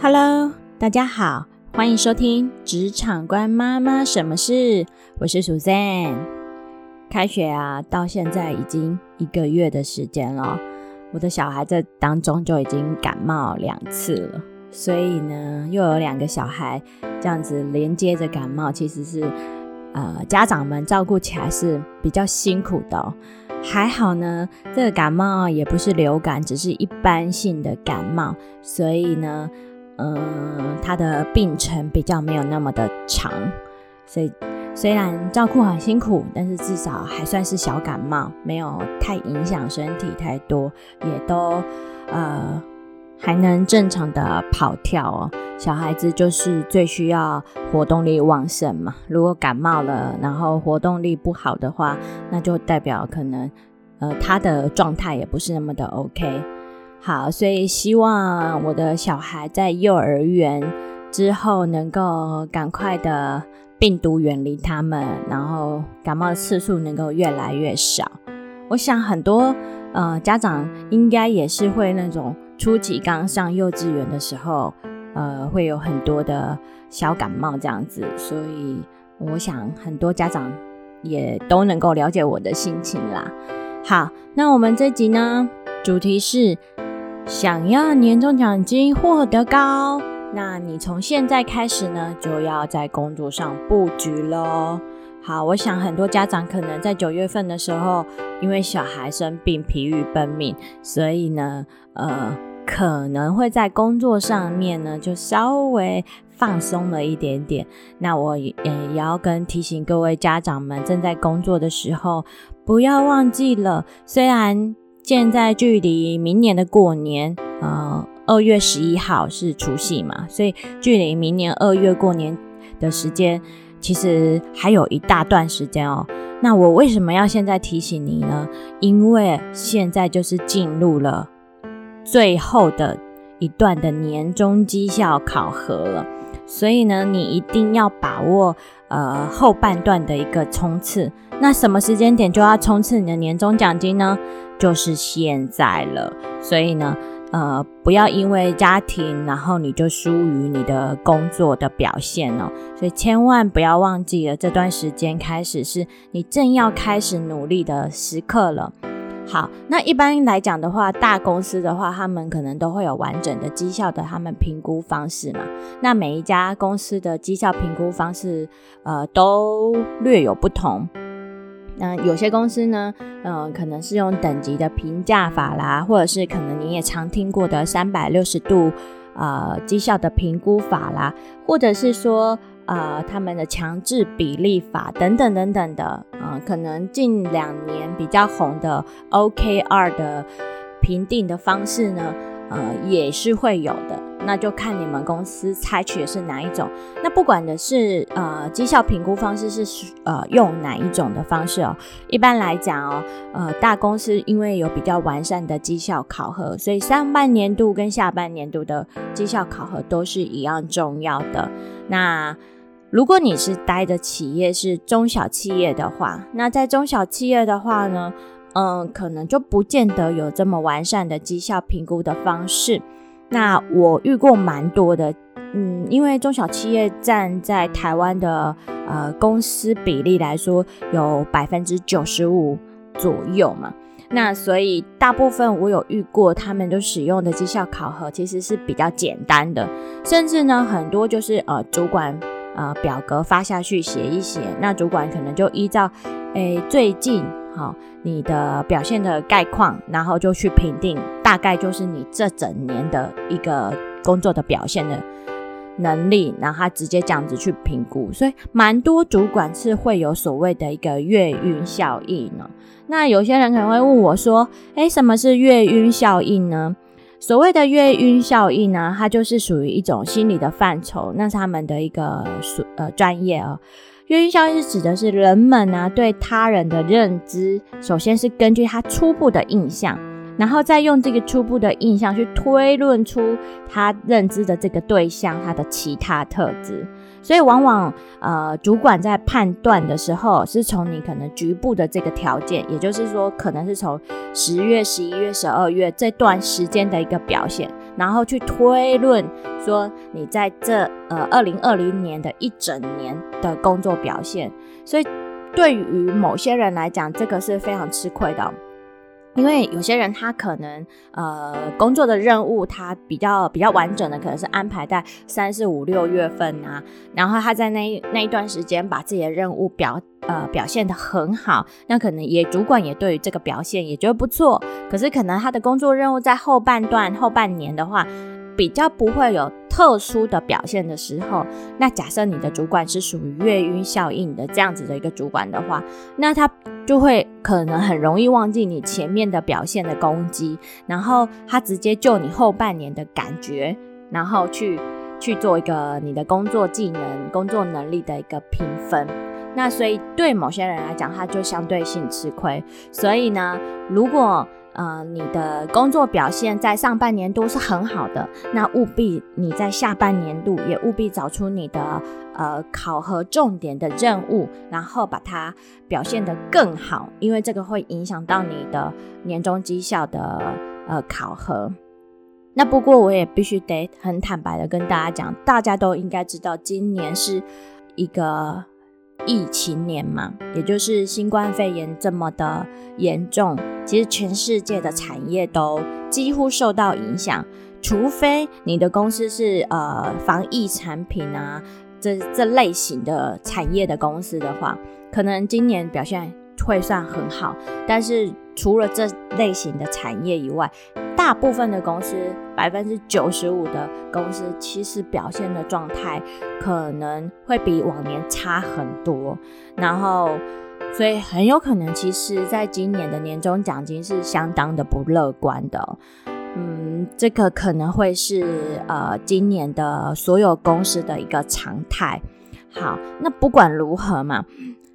Hello，大家好，欢迎收听《职场官妈妈什么事》，我是 Suzanne。开学啊，到现在已经一个月的时间了，我的小孩在当中就已经感冒两次了，所以呢，又有两个小孩这样子连接着感冒，其实是呃家长们照顾起来是比较辛苦的。还好呢，这个感冒也不是流感，只是一般性的感冒，所以呢，嗯，他的病程比较没有那么的长，所以虽然照顾很辛苦，但是至少还算是小感冒，没有太影响身体太多，也都呃还能正常的跑跳哦。小孩子就是最需要活动力旺盛嘛。如果感冒了，然后活动力不好的话，那就代表可能呃他的状态也不是那么的 OK。好，所以希望我的小孩在幼儿园之后能够赶快的病毒远离他们，然后感冒的次数能够越来越少。我想很多呃家长应该也是会那种初级刚上幼稚园的时候。呃，会有很多的小感冒这样子，所以我想很多家长也都能够了解我的心情啦。好，那我们这集呢，主题是想要年终奖金获得高，那你从现在开始呢，就要在工作上布局喽。好，我想很多家长可能在九月份的时候，因为小孩生病疲于奔命，所以呢，呃。可能会在工作上面呢，就稍微放松了一点点。那我也也要跟提醒各位家长们，正在工作的时候，不要忘记了。虽然现在距离明年的过年，呃，二月十一号是除夕嘛，所以距离明年二月过年的时间，其实还有一大段时间哦。那我为什么要现在提醒你呢？因为现在就是进入了。最后的一段的年终绩效考核了，所以呢，你一定要把握呃后半段的一个冲刺。那什么时间点就要冲刺你的年终奖金呢？就是现在了。所以呢，呃，不要因为家庭，然后你就疏于你的工作的表现哦。所以千万不要忘记了，这段时间开始是你正要开始努力的时刻了。好，那一般来讲的话，大公司的话，他们可能都会有完整的绩效的他们评估方式嘛。那每一家公司的绩效评估方式，呃，都略有不同。那有些公司呢，嗯，可能是用等级的评价法啦，或者是可能你也常听过的三百六十度呃绩效的评估法啦，或者是说。呃，他们的强制比例法等等等等的，嗯，可能近两年比较红的 OKR 的评定的方式呢，呃，也是会有的。那就看你们公司采取的是哪一种。那不管的是呃绩效评估方式是呃用哪一种的方式哦，一般来讲哦，呃大公司因为有比较完善的绩效考核，所以上半年度跟下半年度的绩效考核都是一样重要的。那如果你是待的企业是中小企业的话，那在中小企业的话呢，嗯，可能就不见得有这么完善的绩效评估的方式。那我遇过蛮多的，嗯，因为中小企业占在台湾的呃公司比例来说有百分之九十五左右嘛，那所以大部分我有遇过，他们都使用的绩效考核其实是比较简单的，甚至呢很多就是呃主管。呃，表格发下去写一写，那主管可能就依照，诶，最近好你的表现的概况，然后就去评定，大概就是你这整年的一个工作的表现的能力，然后他直接这样子去评估，所以蛮多主管是会有所谓的一个月晕效应呢。那有些人可能会问我说，诶，什么是月晕效应呢？所谓的月晕效应呢，它就是属于一种心理的范畴，那是他们的一个属呃专业哦。月晕效应是指的是人们呢对他人的认知，首先是根据他初步的印象，然后再用这个初步的印象去推论出他认知的这个对象他的其他特质。所以，往往呃，主管在判断的时候，是从你可能局部的这个条件，也就是说，可能是从十月、十一月、十二月这段时间的一个表现，然后去推论说你在这呃二零二零年的一整年的工作表现。所以对于某些人来讲，这个是非常吃亏的。因为有些人他可能呃工作的任务他比较比较完整的可能是安排在三四五六月份啊，然后他在那那一段时间把自己的任务表呃表现的很好，那可能也主管也对于这个表现也觉得不错，可是可能他的工作任务在后半段后半年的话。比较不会有特殊的表现的时候，那假设你的主管是属于月晕效应的这样子的一个主管的话，那他就会可能很容易忘记你前面的表现的攻击，然后他直接就你后半年的感觉，然后去去做一个你的工作技能、工作能力的一个评分。那所以对某些人来讲，他就相对性吃亏。所以呢，如果呃，你的工作表现在上半年度是很好的，那务必你在下半年度也务必找出你的呃考核重点的任务，然后把它表现得更好，因为这个会影响到你的年终绩效的呃考核。那不过我也必须得很坦白的跟大家讲，大家都应该知道，今年是一个。疫情年嘛，也就是新冠肺炎这么的严重，其实全世界的产业都几乎受到影响，除非你的公司是呃防疫产品啊这这类型的产业的公司的话，可能今年表现会算很好，但是除了这类型的产业以外，大部分的公司，百分之九十五的公司，其实表现的状态可能会比往年差很多。然后，所以很有可能，其实在今年的年终奖金是相当的不乐观的。嗯，这个可能会是呃今年的所有公司的一个常态。好，那不管如何嘛，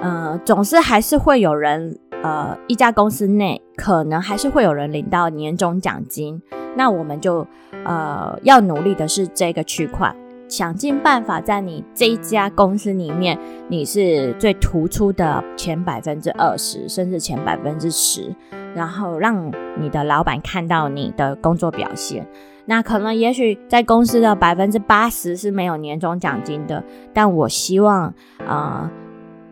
呃，总是还是会有人。呃，一家公司内可能还是会有人领到年终奖金，那我们就呃要努力的是这个区块，想尽办法在你这一家公司里面，你是最突出的前百分之二十，甚至前百分之十，然后让你的老板看到你的工作表现。那可能也许在公司的百分之八十是没有年终奖金的，但我希望啊，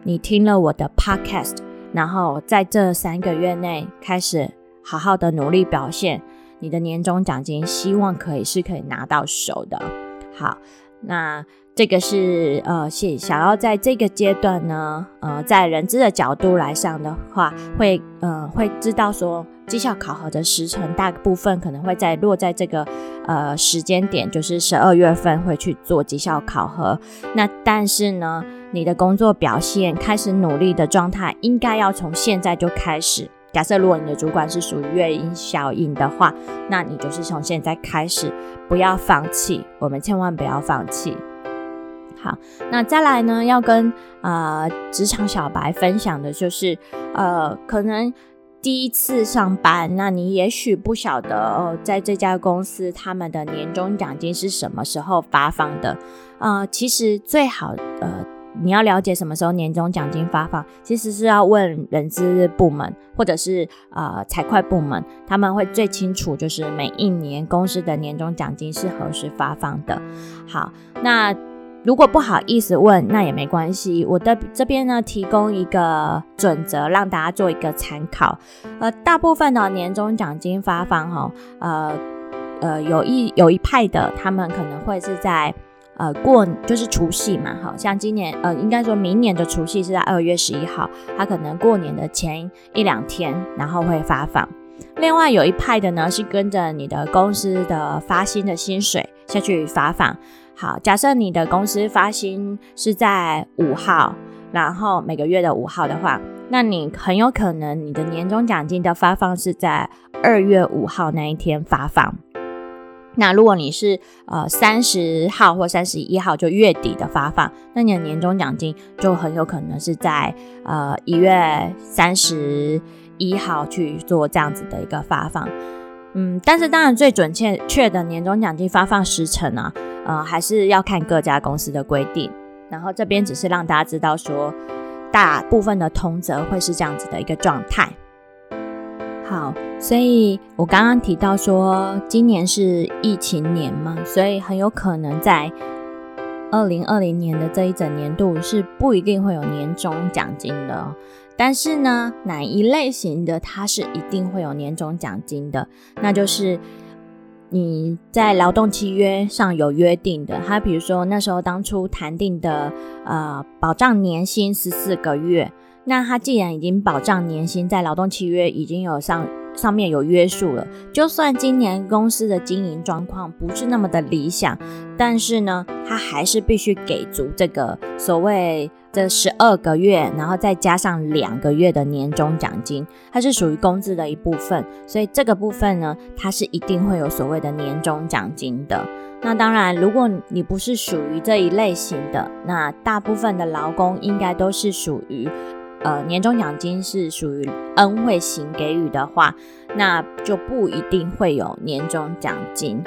你听了我的 podcast。然后在这三个月内开始好好的努力表现，你的年终奖金希望可以是可以拿到手的。好，那这个是呃，想想要在这个阶段呢，呃，在人资的角度来上的话，会呃会知道说绩效考核的时程大部分可能会在落在这个呃时间点，就是十二月份会去做绩效考核。那但是呢？你的工作表现开始努力的状态，应该要从现在就开始。假设如果你的主管是属于月因效应的话，那你就是从现在开始，不要放弃。我们千万不要放弃。好，那再来呢，要跟呃职场小白分享的就是，呃，可能第一次上班，那你也许不晓得哦，在这家公司他们的年终奖金是什么时候发放的。呃，其实最好呃。你要了解什么时候年终奖金发放，其实是要问人资部门或者是呃财会部门，他们会最清楚，就是每一年公司的年终奖金是何时发放的。好，那如果不好意思问，那也没关系，我的这边呢提供一个准则，让大家做一个参考。呃，大部分的年终奖金发放哈，呃呃有一有一派的，他们可能会是在。呃，过就是除夕嘛，好像今年呃，应该说明年的除夕是在二月十一号，他可能过年的前一两天，然后会发放。另外有一派的呢，是跟着你的公司的发薪的薪水下去发放。好，假设你的公司发薪是在五号，然后每个月的五号的话，那你很有可能你的年终奖金的发放是在二月五号那一天发放。那如果你是呃三十号或三十一号就月底的发放，那你的年终奖金就很有可能是在呃一月三十一号去做这样子的一个发放。嗯，但是当然最准确确的年终奖金发放时程呢，呃还是要看各家公司的规定。然后这边只是让大家知道说，大部分的通则会是这样子的一个状态。好，所以我刚刚提到说，今年是疫情年嘛，所以很有可能在二零二零年的这一整年度是不一定会有年终奖金的。但是呢，哪一类型的它是一定会有年终奖金的？那就是你在劳动契约上有约定的，它比如说那时候当初谈定的呃保障年薪十四个月。那他既然已经保障年薪，在劳动契约已经有上上面有约束了，就算今年公司的经营状况不是那么的理想，但是呢，他还是必须给足这个所谓这十二个月，然后再加上两个月的年终奖金，它是属于工资的一部分，所以这个部分呢，它是一定会有所谓的年终奖金的。那当然，如果你不是属于这一类型的，那大部分的劳工应该都是属于。呃，年终奖金是属于恩惠型给予的话，那就不一定会有年终奖金。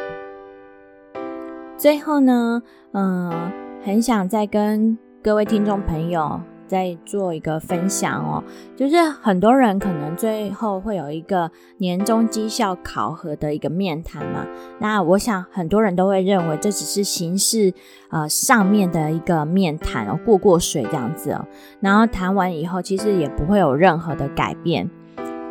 最后呢，嗯，很想再跟各位听众朋友。再做一个分享哦，就是很多人可能最后会有一个年终绩效考核的一个面谈嘛。那我想很多人都会认为这只是形式呃上面的一个面谈哦，过过水这样子哦。然后谈完以后，其实也不会有任何的改变。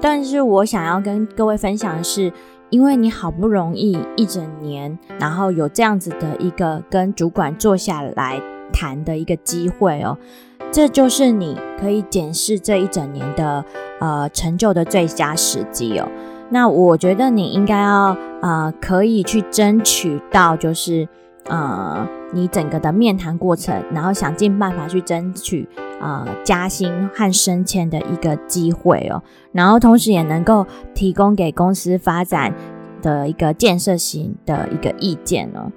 但是我想要跟各位分享的是，因为你好不容易一整年，然后有这样子的一个跟主管坐下来谈的一个机会哦。这就是你可以检视这一整年的呃成就的最佳时机哦。那我觉得你应该要呃可以去争取到，就是呃你整个的面谈过程，然后想尽办法去争取呃加薪和升迁的一个机会哦。然后同时也能够提供给公司发展的一个建设性的一个意见哦。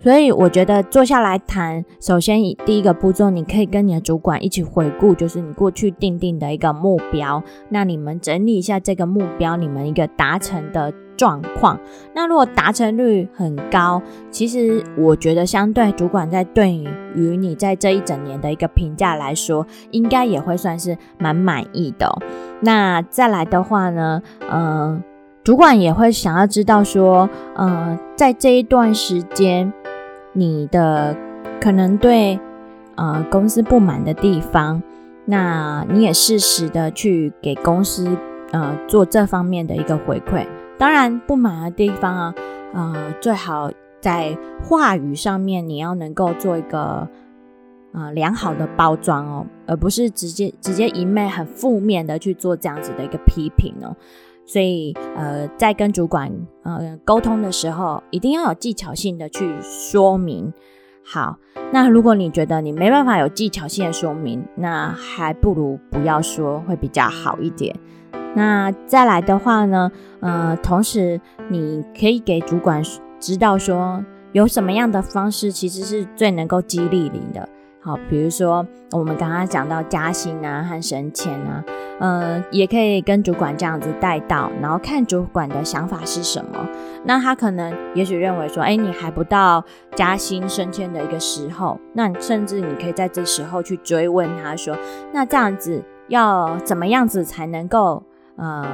所以我觉得坐下来谈，首先以第一个步骤，你可以跟你的主管一起回顾，就是你过去定定的一个目标。那你们整理一下这个目标，你们一个达成的状况。那如果达成率很高，其实我觉得相对主管在对于你在这一整年的一个评价来说，应该也会算是蛮满意的。那再来的话呢，嗯，主管也会想要知道说，嗯，在这一段时间。你的可能对呃公司不满的地方，那你也适时的去给公司呃做这方面的一个回馈。当然不满的地方啊，呃最好在话语上面你要能够做一个呃良好的包装哦，而不是直接直接一昧很负面的去做这样子的一个批评哦。所以，呃，在跟主管呃沟通的时候，一定要有技巧性的去说明。好，那如果你觉得你没办法有技巧性的说明，那还不如不要说会比较好一点。那再来的话呢，呃，同时你可以给主管知道说，有什么样的方式其实是最能够激励你的。好，比如说我们刚刚讲到加薪啊和升迁啊，嗯，也可以跟主管这样子带到，然后看主管的想法是什么。那他可能也许认为说，哎，你还不到加薪升迁的一个时候，那甚至你可以在这时候去追问他说，那这样子要怎么样子才能够呃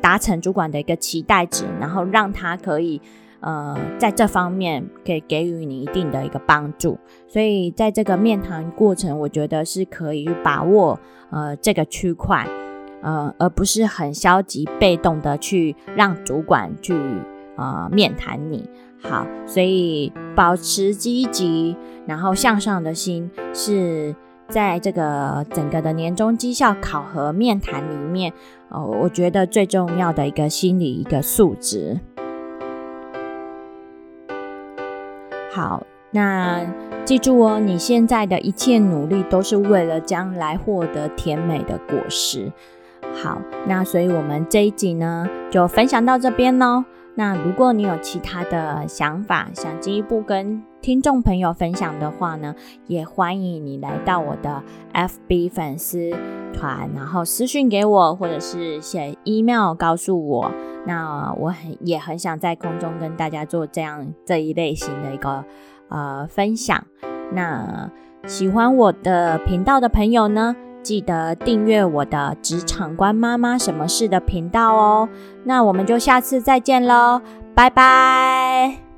达成主管的一个期待值，然后让他可以。呃，在这方面可以给予你一定的一个帮助，所以在这个面谈过程，我觉得是可以把握呃这个区块，呃，而不是很消极被动的去让主管去呃面谈你。好，所以保持积极然后向上的心，是在这个整个的年终绩效考核面谈里面，呃，我觉得最重要的一个心理一个素质。好，那记住哦，你现在的一切努力都是为了将来获得甜美的果实。好，那所以我们这一集呢就分享到这边喽。那如果你有其他的想法，想进一步跟听众朋友分享的话呢，也欢迎你来到我的 FB 粉丝团，然后私讯给我，或者是写 email 告诉我。那我很也很想在空中跟大家做这样这一类型的一个呃分享。那喜欢我的频道的朋友呢，记得订阅我的职场官妈妈什么事的频道哦。那我们就下次再见喽，拜拜。